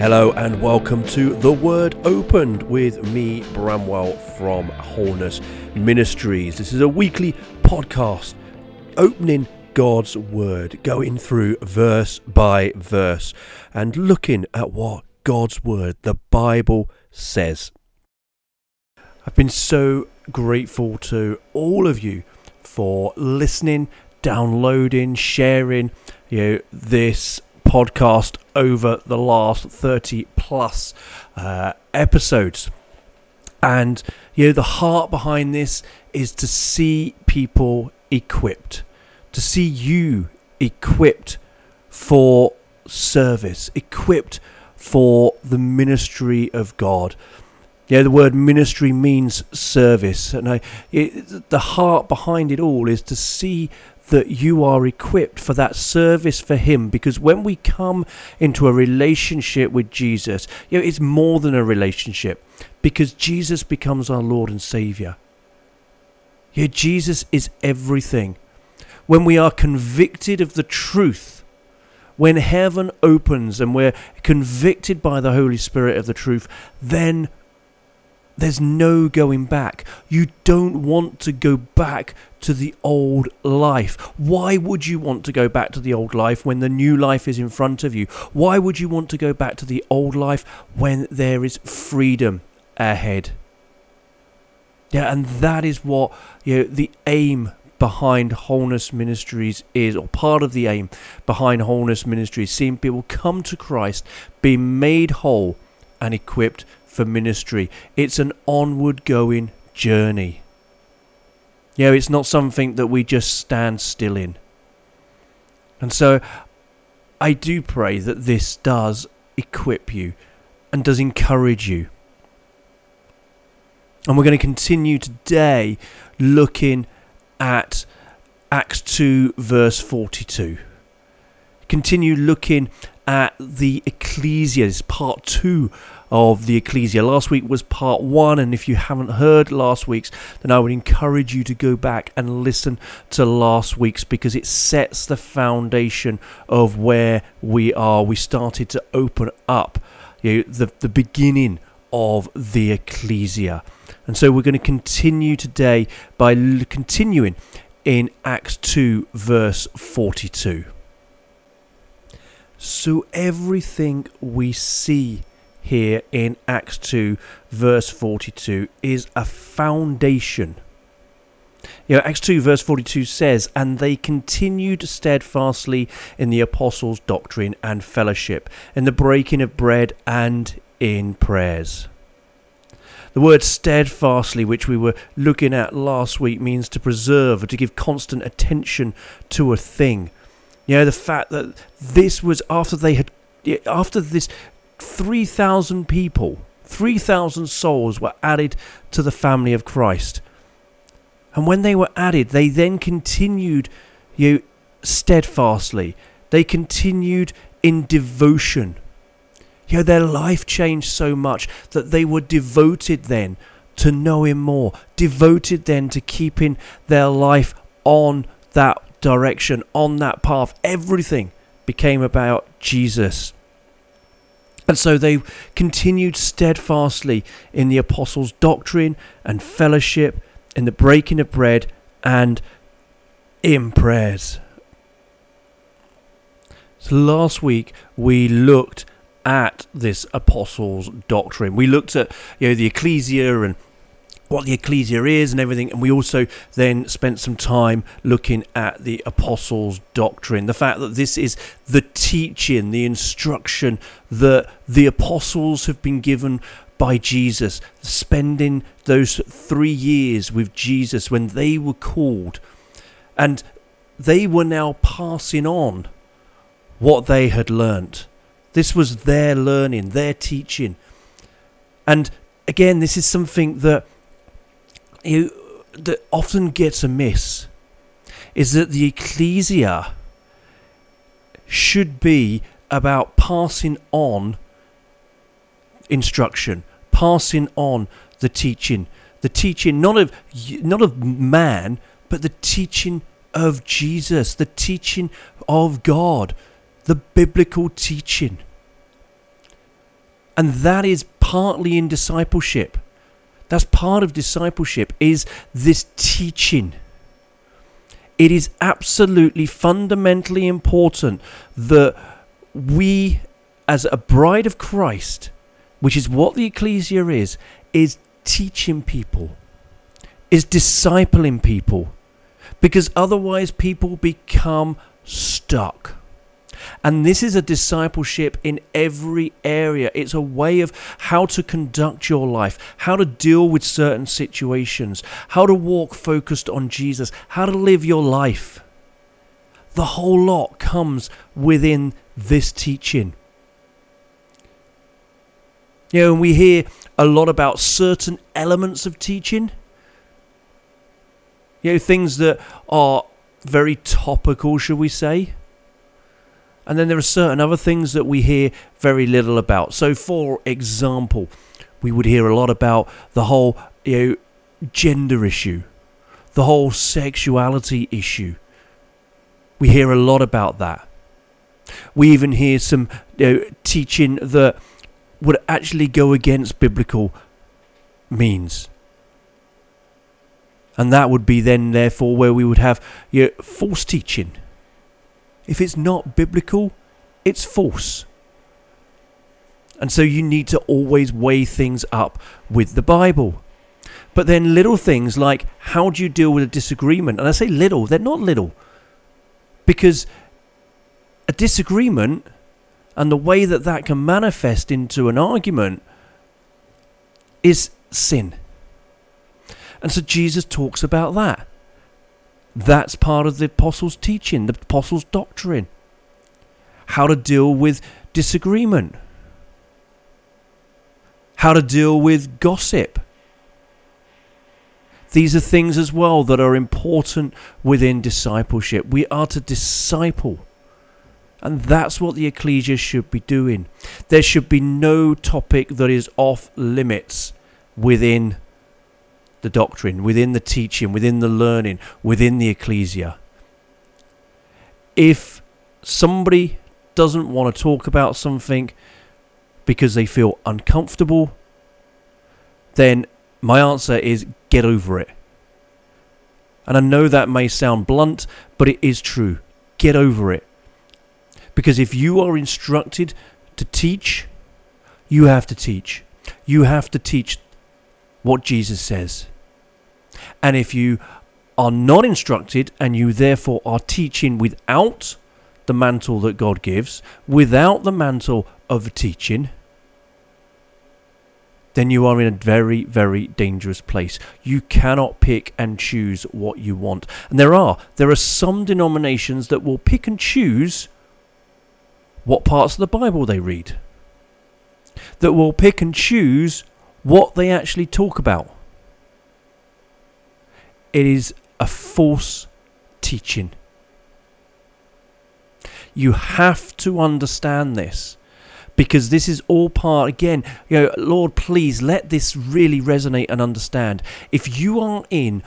Hello and welcome to The Word Opened with me, Bramwell from Wholeness Ministries. This is a weekly podcast opening God's Word, going through verse by verse and looking at what God's Word, the Bible, says. I've been so grateful to all of you for listening, downloading, sharing, you know, this podcast over the last 30 plus uh, episodes. And, you know, the heart behind this is to see people equipped, to see you equipped for service, equipped for the ministry of God. Yeah, the word ministry means service, and I, it, the heart behind it all is to see that you are equipped for that service for Him. Because when we come into a relationship with Jesus, you know, it's more than a relationship because Jesus becomes our Lord and Savior. Yeah, Jesus is everything. When we are convicted of the truth, when heaven opens and we're convicted by the Holy Spirit of the truth, then there's no going back. You don't want to go back to the old life. Why would you want to go back to the old life when the new life is in front of you? Why would you want to go back to the old life when there is freedom ahead? Yeah, and that is what you know, the aim behind Wholeness Ministries is, or part of the aim behind Wholeness Ministries, seeing people come to Christ, be made whole and equipped for ministry. It's an onward going journey. You know, it's not something that we just stand still in. And so I do pray that this does equip you and does encourage you. And we're going to continue today looking at Acts 2, verse 42. Continue looking at the ekklesia, this part 2 of the Ekklesia. Last week was part one, and if you haven't heard last week's, then I would encourage you to go back and listen to last week's because it sets the foundation of where we are. We started to open up you know, the, the beginning of the Ekklesia. And so we're going to continue today by continuing in Acts 2, verse 42. So everything we see here in Acts 2, verse 42, is a foundation. You know, Acts 2, verse 42 says, And they continued steadfastly in the apostles' doctrine and fellowship, in the breaking of bread and in prayers. The word steadfastly, which we were looking at last week, means to preserve or to give constant attention to a thing. You know, the fact that this was after they had, after this 3,000 people, 3,000 souls were added to the family of Christ. And when they were added, they then continued you know, steadfastly. They continued in devotion. You know, their life changed so much that they were devoted then to know Him more, devoted then to keeping their life on that direction, on that path. Everything became about Jesus. And so they continued steadfastly in the apostles' doctrine and fellowship, in the breaking of bread, and in prayers. So last week we looked at this apostles' doctrine. We looked at you know the ekklesia and what the ekklesia is and everything. And we also then spent some time looking at the apostles' doctrine, the fact that this is the teaching, the instruction that the apostles have been given by Jesus, spending those three years with Jesus when they were called. And they were now passing on what they had learnt. This was their learning, their teaching. And again, this is something that you, that often gets amiss is that the ekklesia should be about passing on instruction, passing on the teaching, the teaching not of not of man, but the teaching of Jesus, the teaching of God, the biblical teaching. And that is partly in discipleship. That's part of discipleship is this teaching. It is absolutely fundamentally important that we as a bride of Christ, which is what the ekklesia is, is teaching people, is discipling people, because otherwise people become stuck. And this is a discipleship in every area. It's a way of how to conduct your life, how to deal with certain situations, how to walk focused on Jesus, how to live your life. The whole lot comes within this teaching. You know, and we hear a lot about certain elements of teaching. You know, things that are very topical, shall we say? And then there are certain other things that we hear very little about. So, for example, we would hear a lot about the whole you know, gender issue, the whole sexuality issue. We hear a lot about that. We even hear some you know, teaching that would actually go against biblical means. And that would be then, therefore, where we would have you know, false teaching. If it's not biblical, it's false. And so you need to always weigh things up with the Bible. But then little things like how do you deal with a disagreement? And I say little, they're not little. Because a disagreement and the way that that can manifest into an argument is sin. And so Jesus talks about that. That's part of the apostles' teaching, the apostles' doctrine. How to deal with disagreement. How to deal with gossip. These are things as well that are important within discipleship. We are to disciple. And that's what the ekklesia should be doing. There should be no topic that is off limits within the doctrine, within the teaching, within the learning, within the ekklesia. If somebody doesn't want to talk about something because they feel uncomfortable, then my answer is get over it. And I know that may sound blunt, but it is true. Get over it. Because if you are instructed to teach, you have to teach. You have to teach what Jesus says. And if you are not instructed and you therefore are teaching without the mantle that God gives, without the mantle of teaching, then you are in a very, very dangerous place. You cannot pick and choose what you want. And there are. There are some denominations that will pick and choose what parts of the Bible they read, that will pick and choose what they actually talk about. It is a false teaching. You have to understand this because this is all part again you know lord please let this really resonate and understand if you are in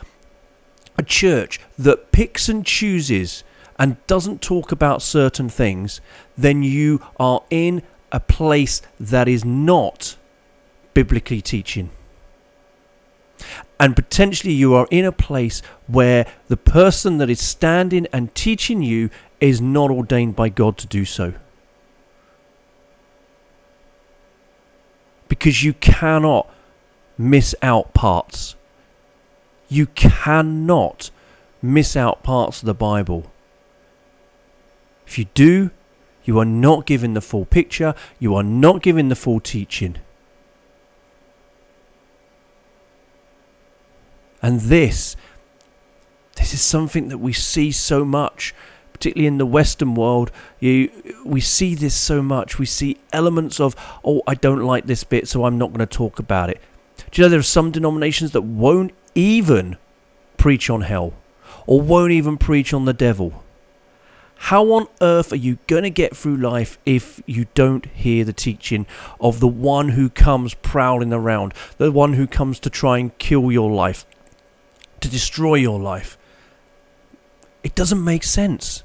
a church that picks and chooses and doesn't talk about certain things then you are in a place that is not biblically teaching and potentially you are in a place where the person that is standing and teaching you is not ordained by God to do so. Because you cannot miss out parts. You cannot miss out parts of the Bible. If you do, you are not given the full picture, you are not given the full teaching. And this, this is something that we see so much, particularly in the Western world. You, we see this so much. We see elements of, oh, I don't like this bit, so I'm not going to talk about it. Do you know there are some denominations that won't even preach on hell or won't even preach on the devil? How on earth are you going to get through life if you don't hear the teaching of the one who comes prowling around, the one who comes to try and kill your life, to destroy your life. It doesn't make sense.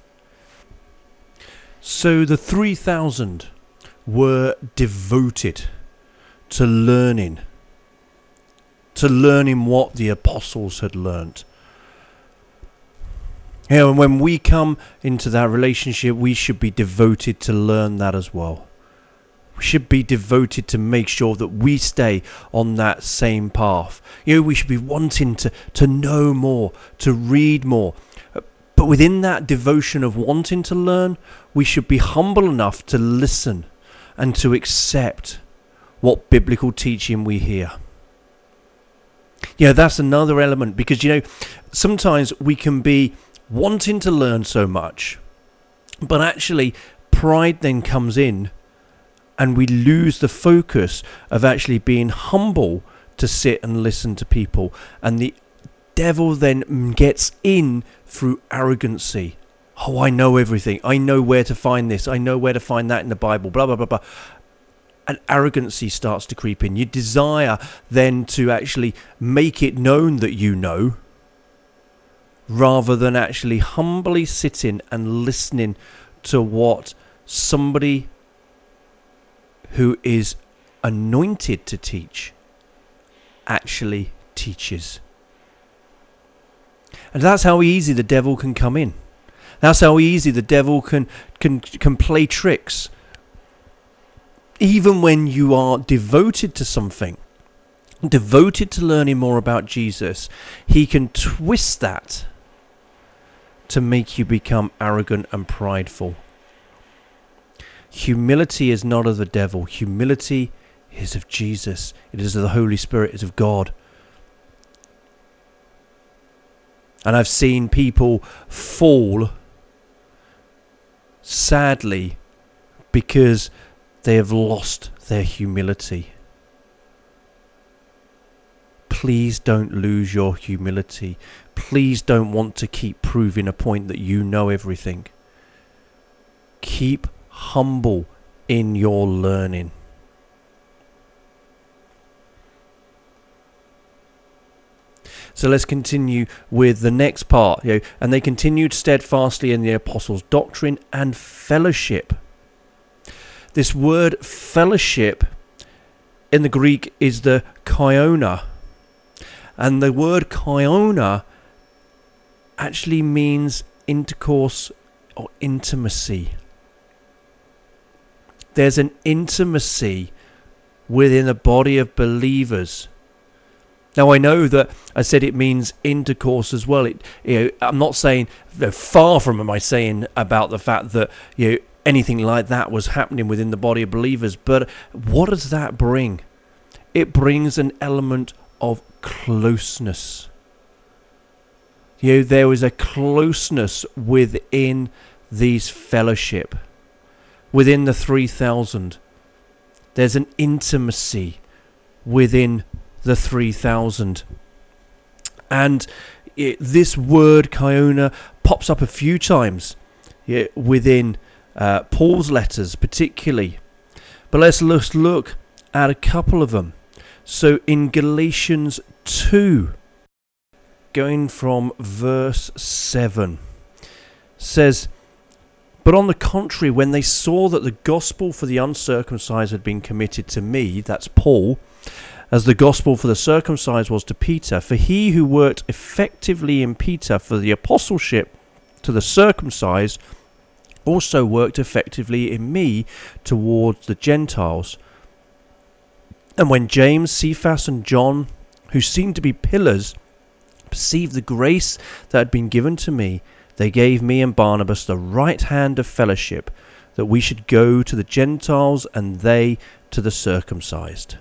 So the 3,000 were devoted to learning, to learning what the apostles had learnt. You know, and when we come into that relationship, we should be devoted to learn that as well. Should be devoted to make sure that we stay on that same path. You know, we should be wanting to, to know more, to read more. Uh, but within that devotion of wanting to learn, we should be humble enough to listen and to accept what biblical teaching we hear. Yeah, that's another element because, you know, sometimes we can be wanting to learn so much, but actually, pride then comes in and we lose the focus of actually being humble to sit and listen to people. And the devil then gets in through arrogancy. Oh, I know everything. I know where to find this. I know where to find that in the Bible. Blah, blah, blah, blah. And arrogancy starts to creep in. You desire then to actually make it known that you know rather than actually humbly sitting and listening to what somebody who is anointed to teach actually teaches. And that's how easy the devil can come in. That's how easy the devil can can can play tricks. Even when you are devoted to something, devoted to learning more about Jesus, he can twist that to make you become arrogant and prideful. Humility is not of the devil. Humility is of Jesus. It is of the Holy Spirit. It is of God. And I've seen people fall sadly because they have lost their humility. Please don't lose your humility. Please don't want to keep proving a point that you know everything. Keep humble in your learning. So let's continue with the next part. You know, and they continued steadfastly in the apostles' doctrine and fellowship. This word fellowship in the Greek is the koinonia. And the word koinonia actually means intercourse or intimacy. There's an intimacy within the body of believers now I know that I said it means intercourse as well. It, you know, I'm not saying far from am I saying about the fact that you know anything like that was happening within the body of believers, but what does that bring? It brings an element of closeness. You know, there was a closeness within these fellowship, within the 3,000. There's an intimacy within the 3000. And it, this word, koinonia, pops up a few times within uh, Paul's letters, particularly. But let's just look at a couple of them. So in Galatians 2, going from verse 7, says, But on the contrary, when they saw that the gospel for the uncircumcised had been committed to me, that's Paul, as the gospel for the circumcised was to Peter. For he who worked effectively in Peter for the apostleship to the circumcised also worked effectively in me towards the Gentiles. And when James, Cephas, and John, who seemed to be pillars, perceived the grace that had been given to me, they gave me and Barnabas the right hand of fellowship, that we should go to the Gentiles and they to the circumcised.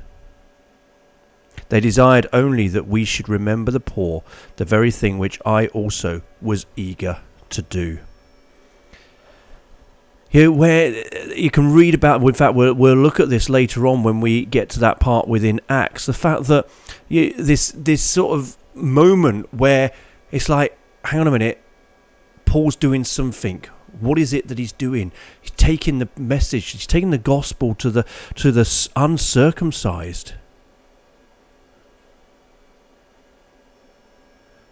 They desired only that we should remember the poor, the very thing which I also was eager to do. Here, where you can read about, in fact, we'll, we'll look at this later on when we get to that part within Acts. The fact that you, this this sort of moment where it's like, hang on a minute, Paul's doing something. What is it that he's doing? He's taking the message. He's taking the gospel to the to the uncircumcised.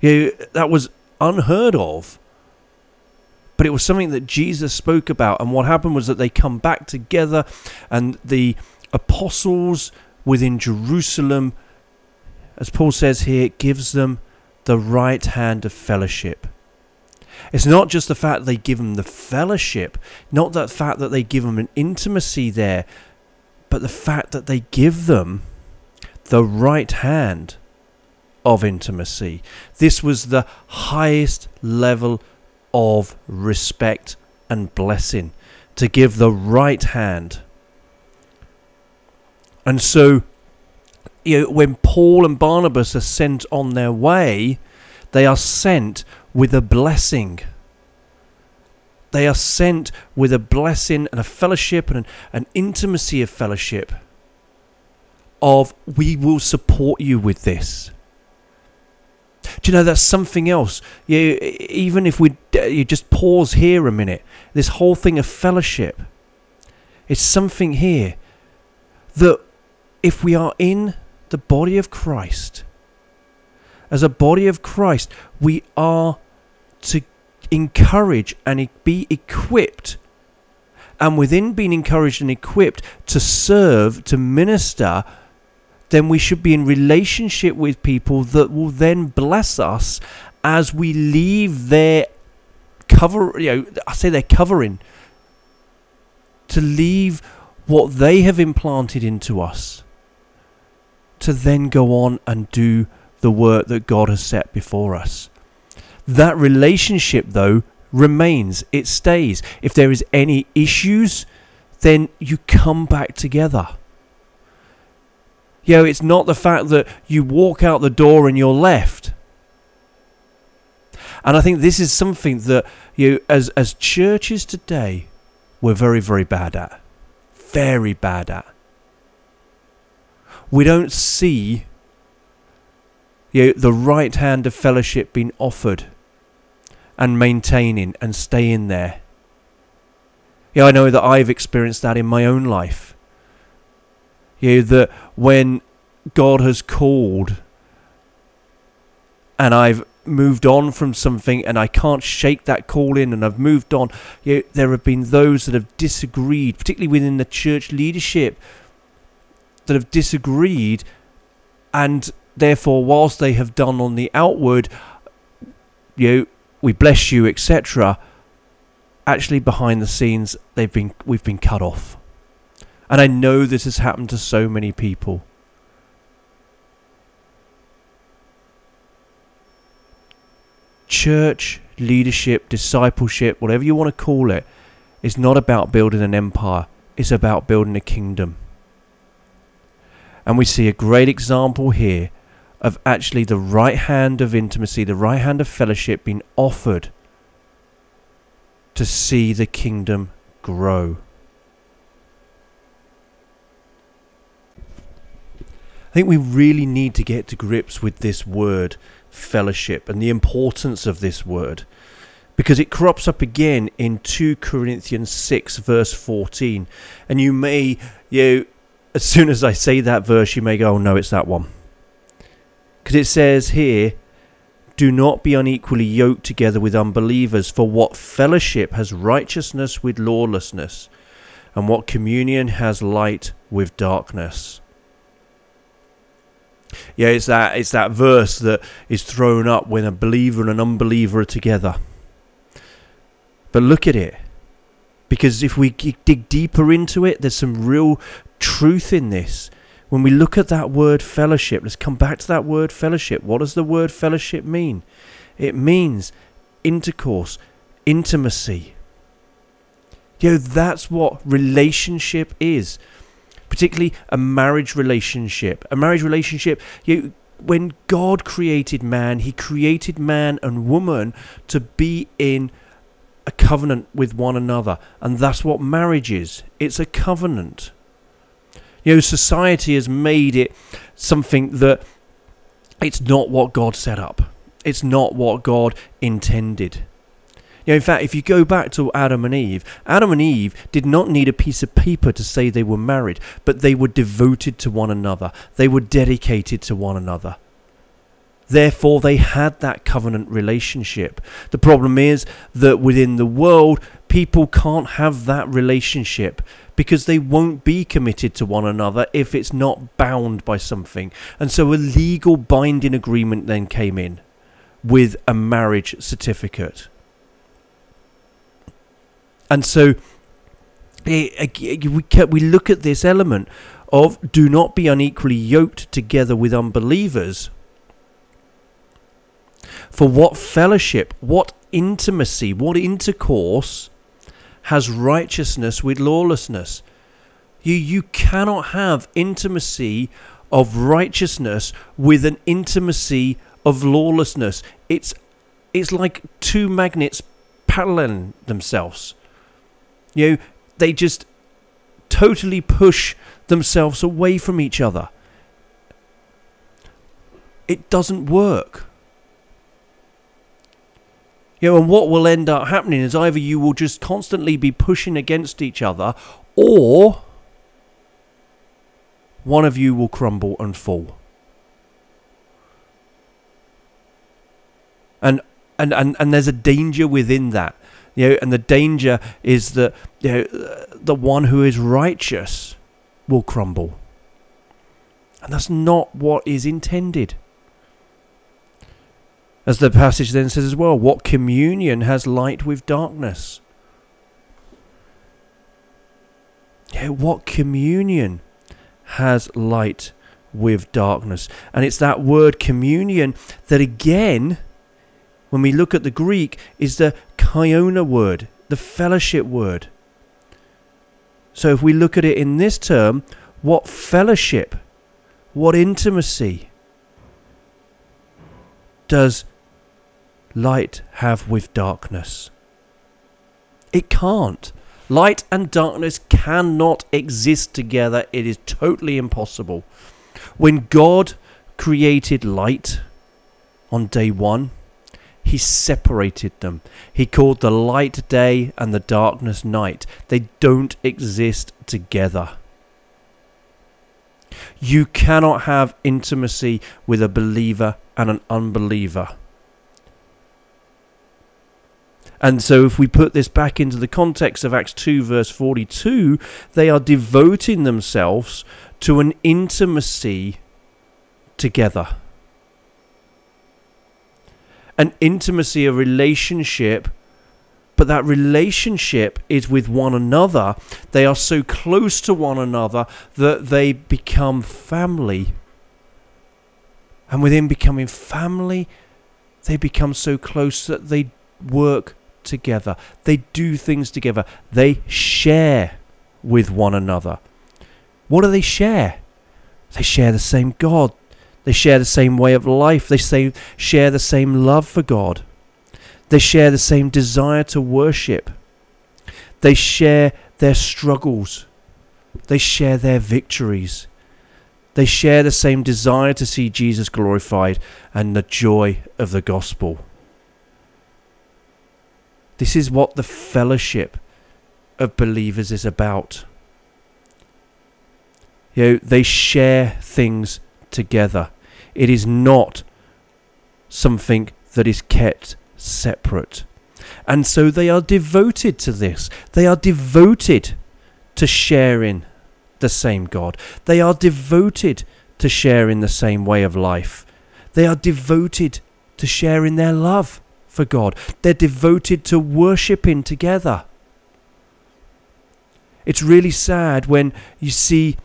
Know, that was unheard of. But it was something that Jesus spoke about. And what happened was that they come back together and the apostles within Jerusalem, as Paul says here, gives them the right hand of fellowship. It's not just the fact they give them the fellowship, not the fact that they give them an intimacy there, but the fact that they give them the right hand of intimacy. This was the highest level of respect and blessing to give the right hand. And so, you know, when Paul and Barnabas are sent on their way, they are sent with a blessing. They are sent with a blessing and a fellowship and an, an intimacy of fellowship of we will support you with this. Do you know that's something else? You, even if we you just pause here a minute, this whole thing of fellowship, it's something here that if we are in the body of Christ, as a body of Christ, we are to encourage and be equipped. And within being encouraged and equipped to serve, to minister, then we should be in relationship with people that will then bless us as we leave their cover, you know, I say their covering, to leave what they have implanted into us, to then go on and do the work that God has set before us. That relationship, though, remains, it stays. If there is any issues, then you come back together. You know, it's not the fact that you walk out the door and you're left. And I think this is something that you, as as churches today, we're very very bad at, very bad at. We don't see you know, the right hand of fellowship being offered and maintaining and staying there. Yeah, I know that I've experienced that in my own life. Yeah, that when God has called and I've moved on from something and I can't shake that call in and I've moved on, yeah, there have been those that have disagreed, particularly within the church leadership, that have disagreed and therefore whilst they have done on the outward, you know, we bless you, etc., actually behind the scenes they've been we've been cut off. And I know this has happened to so many people. Church, leadership, discipleship, whatever you want to call it, is not about building an empire, it's about building a kingdom. And we see a great example here of actually the right hand of intimacy, the right hand of fellowship being offered to see the kingdom grow. I think we really need to get to grips with this word fellowship and the importance of this word because it crops up again in 2 Corinthians 6 verse 14 and you may you as soon as I say that verse you may go oh no it's that one because it says here do not be unequally yoked together with unbelievers for what fellowship has righteousness with lawlessness and what communion has light with darkness yeah, it's that it's that verse that is thrown up when a believer and an unbeliever are together. But look at it. Because if we dig deeper into it, there's some real truth in this. When we look at that word fellowship, let's come back to that word fellowship. What does the word fellowship mean? It means intercourse, intimacy. You know, that's what relationship is particularly a marriage relationship. A marriage relationship, you, when God created man, he created man and woman to be in a covenant with one another. And that's what marriage is it's a covenant. You know, society has made it something that it's not what God set up, it's not what God intended. You know, in fact, if you go back to Adam and Eve, Adam and Eve did not need a piece of paper to say they were married, but they were devoted to one another. They were dedicated to one another. Therefore, they had that covenant relationship. The problem is that within the world, people can't have that relationship because they won't be committed to one another if it's not bound by something. And so a legal binding agreement then came in with a marriage certificate. And so eh, eh, we we look at this element of do not be unequally yoked together with unbelievers. For what fellowship, what intimacy, what intercourse has righteousness with lawlessness? You, you cannot have intimacy of righteousness with an intimacy of lawlessness. It's, it's like two magnets paralleling themselves. You know, they just totally push themselves away from each other. It doesn't work. You know, and what will end up happening is either you will just constantly be pushing against each other, or one of you will crumble and fall. And and, and, and there's a danger within that. You know, and the danger is that you know, the one who is righteous will crumble. And that's not what is intended. As the passage then says as well, what communion has light with darkness? Yeah, what communion has light with darkness? And it's that word communion that again, when we look at the Greek, is the koinonia word, the fellowship word. So if we look at it in this term, what fellowship, what intimacy does light have with darkness? It can't. Light and darkness cannot exist together. It is totally impossible. When God created light on day one, he separated them. He called the light day and the darkness night. They don't exist together. You cannot have intimacy with a believer and an unbeliever. And so, if we put this back into the context of Acts 2, verse 42, they are devoting themselves to an intimacy together an intimacy, a relationship, but that relationship is with one another. They are so close to one another that they become family. And within becoming family, they become so close that they work together. They do things together. They share with one another. What do they share? They share the same God. They share the same way of life. They say, share the same love for God. They share the same desire to worship. They share their struggles. They share their victories. They share the same desire to see Jesus glorified and the joy of the gospel. This is what the fellowship of believers is about. You know, they share things together. It is not something that is kept separate. And so they are devoted to this. They are devoted to sharing the same God. They are devoted to sharing the same way of life. They are devoted to sharing their love for God. They're devoted to worshipping together. It's really sad when you see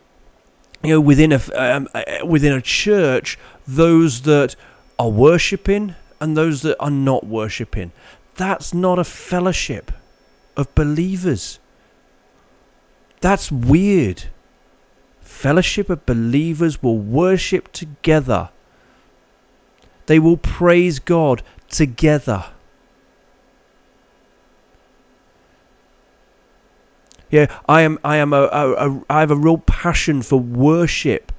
you know within a um, uh, within a church those that are worshipping and those that are not worshipping. That's not a fellowship of believers. That's weird. Fellowship of believers will worship together. They will praise God together. Yeah, I am. I am a, a, a. I have a real passion for worship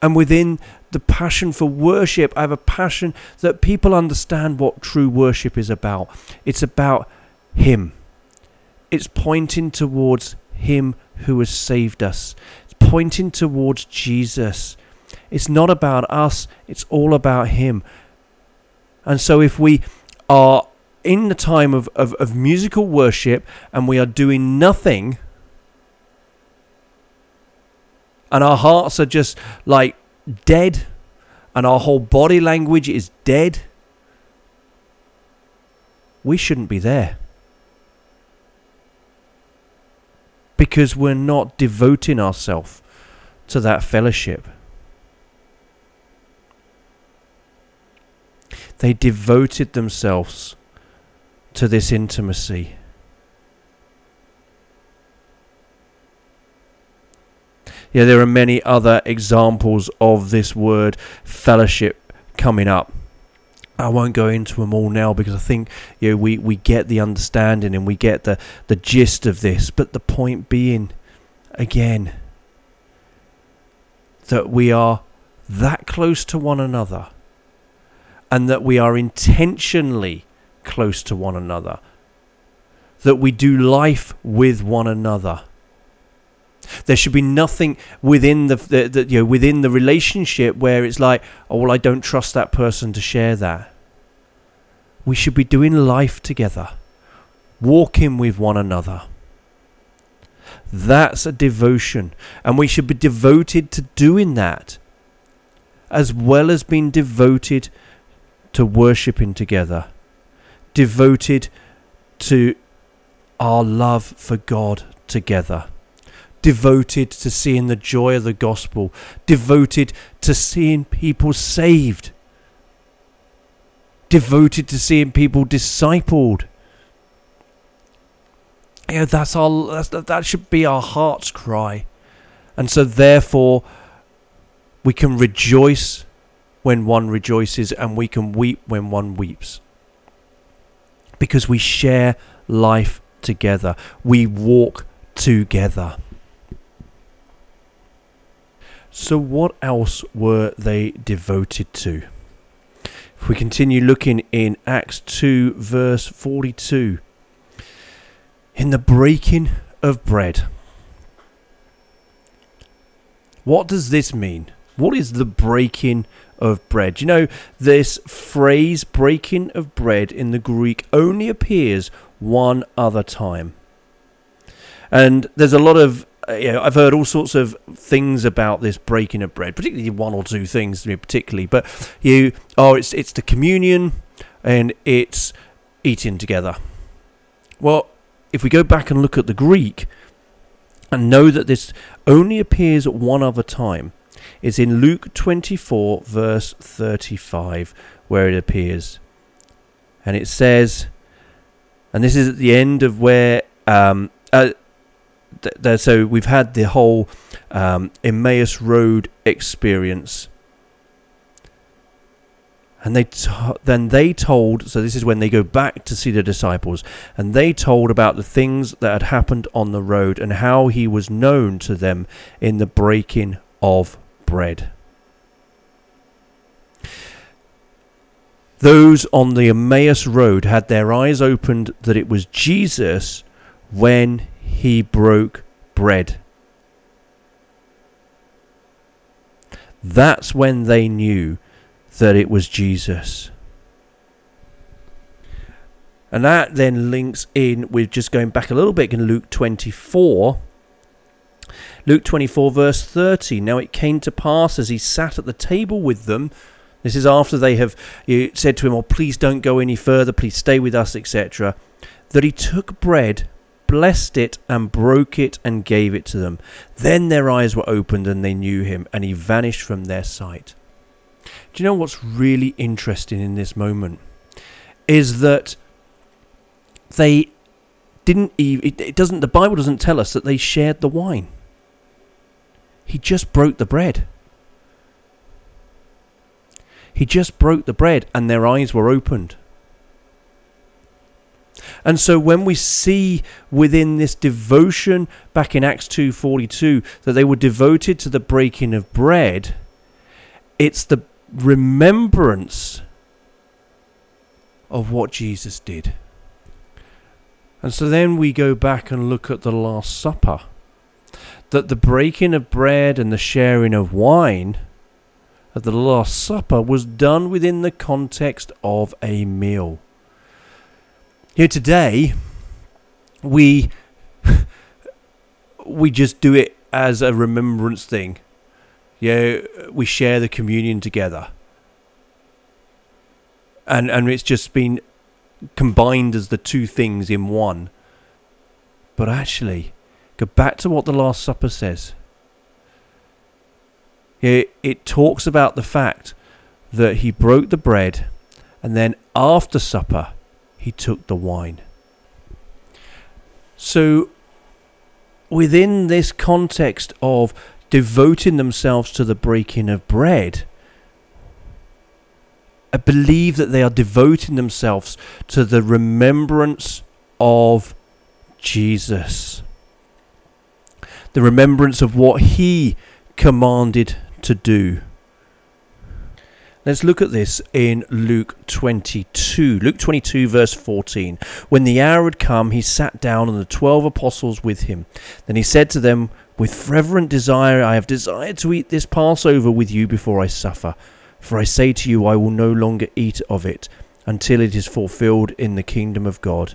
and within the passion for worship, I have a passion that people understand what true worship is about. It's about Him, it's pointing towards Him who has saved us, it's pointing towards Jesus. It's not about us, it's all about Him. And so if we are in the time of, of, of musical worship and we are doing nothing, and our hearts are just like dead, and our whole body language is dead, we shouldn't be there. Because we're not devoting ourselves to that fellowship. They devoted themselves to this intimacy. Yeah, there are many other examples of this word fellowship coming up. I won't go into them all now because I think you know we, we get the understanding and we get the, the gist of this. But the point being, again, that we are that close to one another and that we are intentionally close to one another, that we do life with one another. There should be nothing within the, the, the, you know within the relationship where it's like, oh well, I don't trust that person to share that. We should be doing life together, walking with one another. That's a devotion, and we should be devoted to doing that, as well as being devoted to worshipping together, devoted to our love for God together, devoted to seeing the joy of the gospel, devoted to seeing people saved, devoted to seeing people discipled. Know, that's our that's, that should be our heart's cry. And so therefore we can rejoice when one rejoices and we can weep when one weeps. Because we share life together, we walk together. So, what else were they devoted to? If we continue looking in Acts 2, verse 42, in the breaking of bread. What does this mean? What is the breaking of bread? You know, this phrase, breaking of bread, in the Greek only appears one other time. And there's a lot of, uh, you know, I've heard all sorts of things about this breaking of bread, particularly one or two things, particularly. But you, oh, it's it's the communion, and it's eating together. Well, if we go back and look at the Greek, and know that this only appears one other time, it's in Luke 24, verse 35, where it appears. And it says, and this is at the end of where, um, uh, th- th- so we've had the whole um, Emmaus Road experience. And they t- then they told, so this is when they go back to see the disciples, and they told about the things that had happened on the road and how he was known to them in the breaking of bread. Those on the Emmaus Road had their eyes opened that it was Jesus when he broke bread. That's when they knew that it was Jesus. And that then links in with just going back a little bit in Luke 24 Luke 24, verse 30. Now it came to pass as he sat at the table with them. This is after they have said to him, Oh, please don't go any further, please stay with us, etc. That he took bread, blessed it, and broke it, and gave it to them. Then their eyes were opened, and they knew him, and he vanished from their sight. Do you know what's really interesting in this moment? Is that they didn't even, it doesn't, the Bible doesn't tell us that they shared the wine. He just broke the bread. He just broke the bread and their eyes were opened. And so when we see within this devotion back in Acts 2:42 that they were devoted to the breaking of bread, it's the remembrance of what Jesus did. And so then we go back and look at the Last Supper that the breaking of bread and the sharing of wine at the Last Supper was done within the context of a meal. Here today we we just do it as a remembrance thing. Know, we share the communion together. And and it's just been combined as the two things in one. But actually, go back to what the Last Supper says. It, it talks about the fact that he broke the bread and then after supper he took the wine. So, within this context of devoting themselves to the breaking of bread, I believe that they are devoting themselves to the remembrance of Jesus. The remembrance of what he commanded to do. Let's look at this in Luke 22. Luke 22, verse 14. When the hour had come, he sat down and the twelve apostles with him. Then he said to them, With fervent desire I have desired to eat this Passover with you before I suffer. For I say to you, I will no longer eat of it until it is fulfilled in the kingdom of God.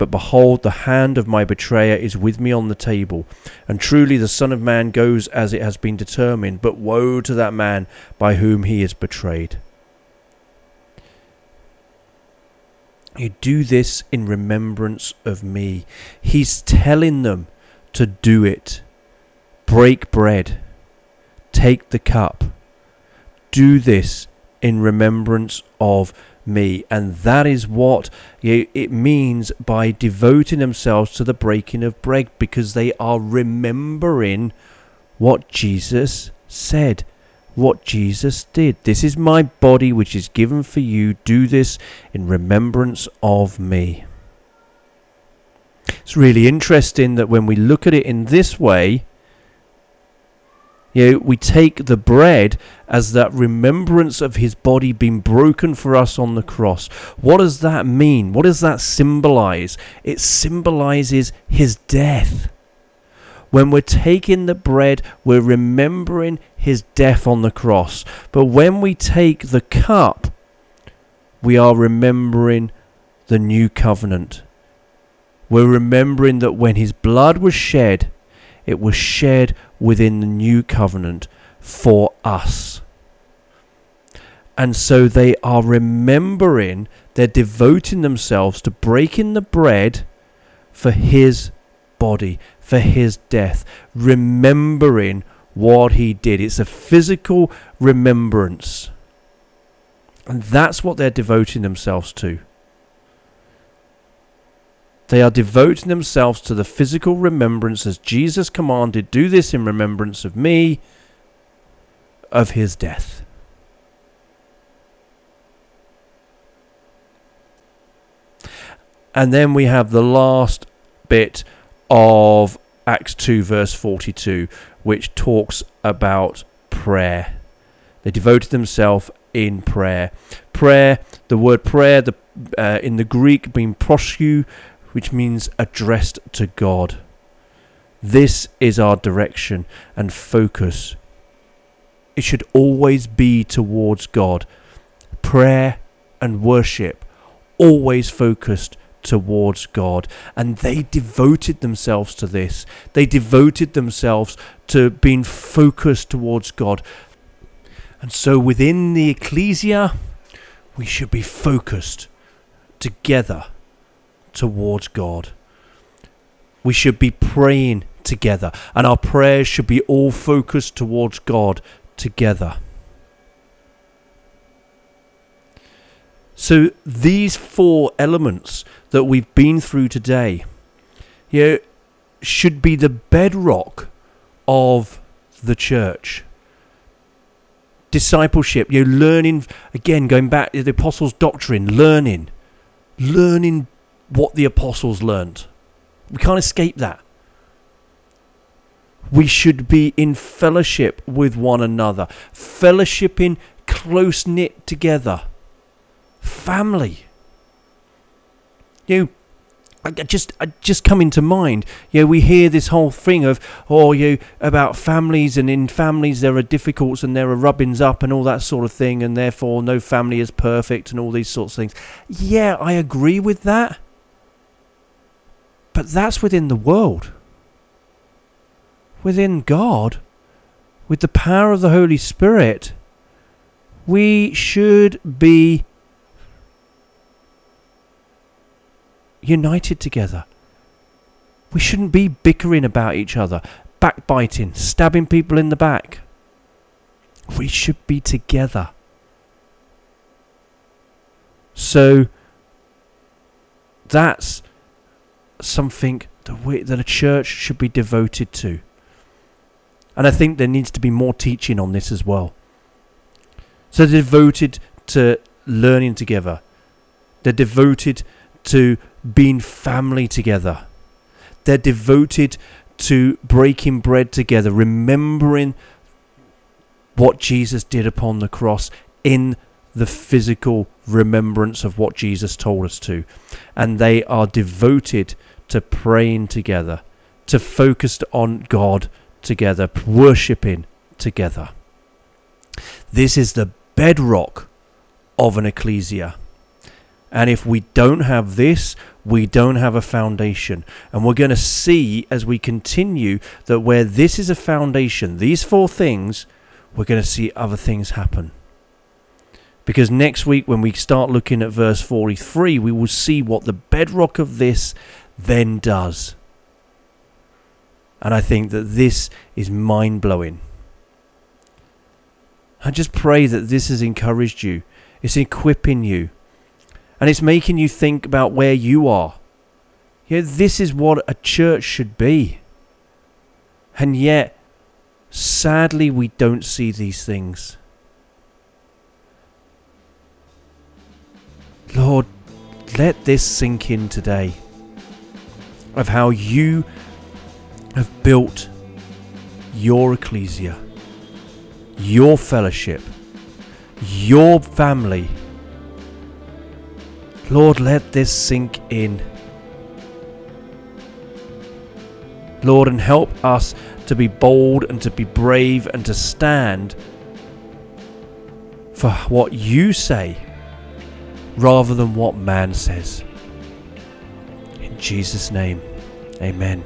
But behold, the hand of my betrayer is with me on the table. And truly the Son of Man goes as it has been determined, but woe to that man by whom he is betrayed. You do this in remembrance of me. He's telling them to do it. Break bread. Take the cup. Do this in remembrance of me. And that is what it means by devoting themselves to the breaking of bread because they are remembering what Jesus said, what Jesus did. This is my body which is given for you. Do this in remembrance of me. It's really interesting that when we look at it in this way, you know, we take the bread as that remembrance of his body being broken for us on the cross. What does that mean? What does that symbolize? It symbolizes his death. When we're taking the bread, we're remembering his death on the cross. But when we take the cup, we are remembering the new covenant. We're remembering that when his blood was shed, it was shed within the new covenant for us. And so they are remembering, they're devoting themselves to breaking the bread for his body, for his death, remembering what he did. It's a physical remembrance. And that's what they're devoting themselves to. They are devoting themselves to the physical remembrance as Jesus commanded, do this in remembrance of me, of his death. And then we have the last bit of Acts 2, verse 42, which talks about prayer. They devoted themselves in prayer. Prayer, the word prayer, the, uh, in the Greek being prosku, which means addressed to God. This is our direction and focus. It should always be towards God. Prayer and worship always focused towards God. And they devoted themselves to this. They devoted themselves to being focused towards God. And so within the ekklesia, we should be focused together towards God. We should be praying together, and our prayers should be all focused towards God together. So, these four elements that we've been through today you know, should be the bedrock of the church. Discipleship, you know, learning, again, going back to the apostles' doctrine, learning, learning what the apostles learned. We can't escape that. We should be in fellowship with one another, fellowshipping close knit together. Family. You know, I just I just come into mind. You know, we hear this whole thing of oh, you about families and in families there are difficulties and there are rubbings up and all that sort of thing, and therefore no family is perfect and all these sorts of things. Yeah, I agree with that. But that's within the world. Within God, with the power of the Holy Spirit, we should be united together. We shouldn't be bickering about each other, backbiting, stabbing people in the back. We should be together. So that's something that, we, that a church should be devoted to. And I think there needs to be more teaching on this as well. So they're devoted to learning together. They're devoted to being family together. They're devoted to breaking bread together, remembering what Jesus did upon the cross in the physical remembrance of what Jesus told us to. And they are devoted to praying together, to focused on God together, worshipping together. This is the bedrock of an ekklesia. And if we don't have this, we don't have a foundation. And we're going to see as we continue that where this is a foundation, these four things, we're going to see other things happen. Because next week, when we start looking at verse 43, we will see what the bedrock of this then does. And I think that this is mind blowing. I just pray that this has encouraged you, it's equipping you and it's making you think about where you are. Yeah, this is what a church should be. And yet, sadly, we don't see these things. Lord, let this sink in today of how you have built your ekklesia, your fellowship, your family Lord, let this sink in. Lord, and help us to be bold and to be brave and to stand for what you say rather than what man says. Jesus' name, amen.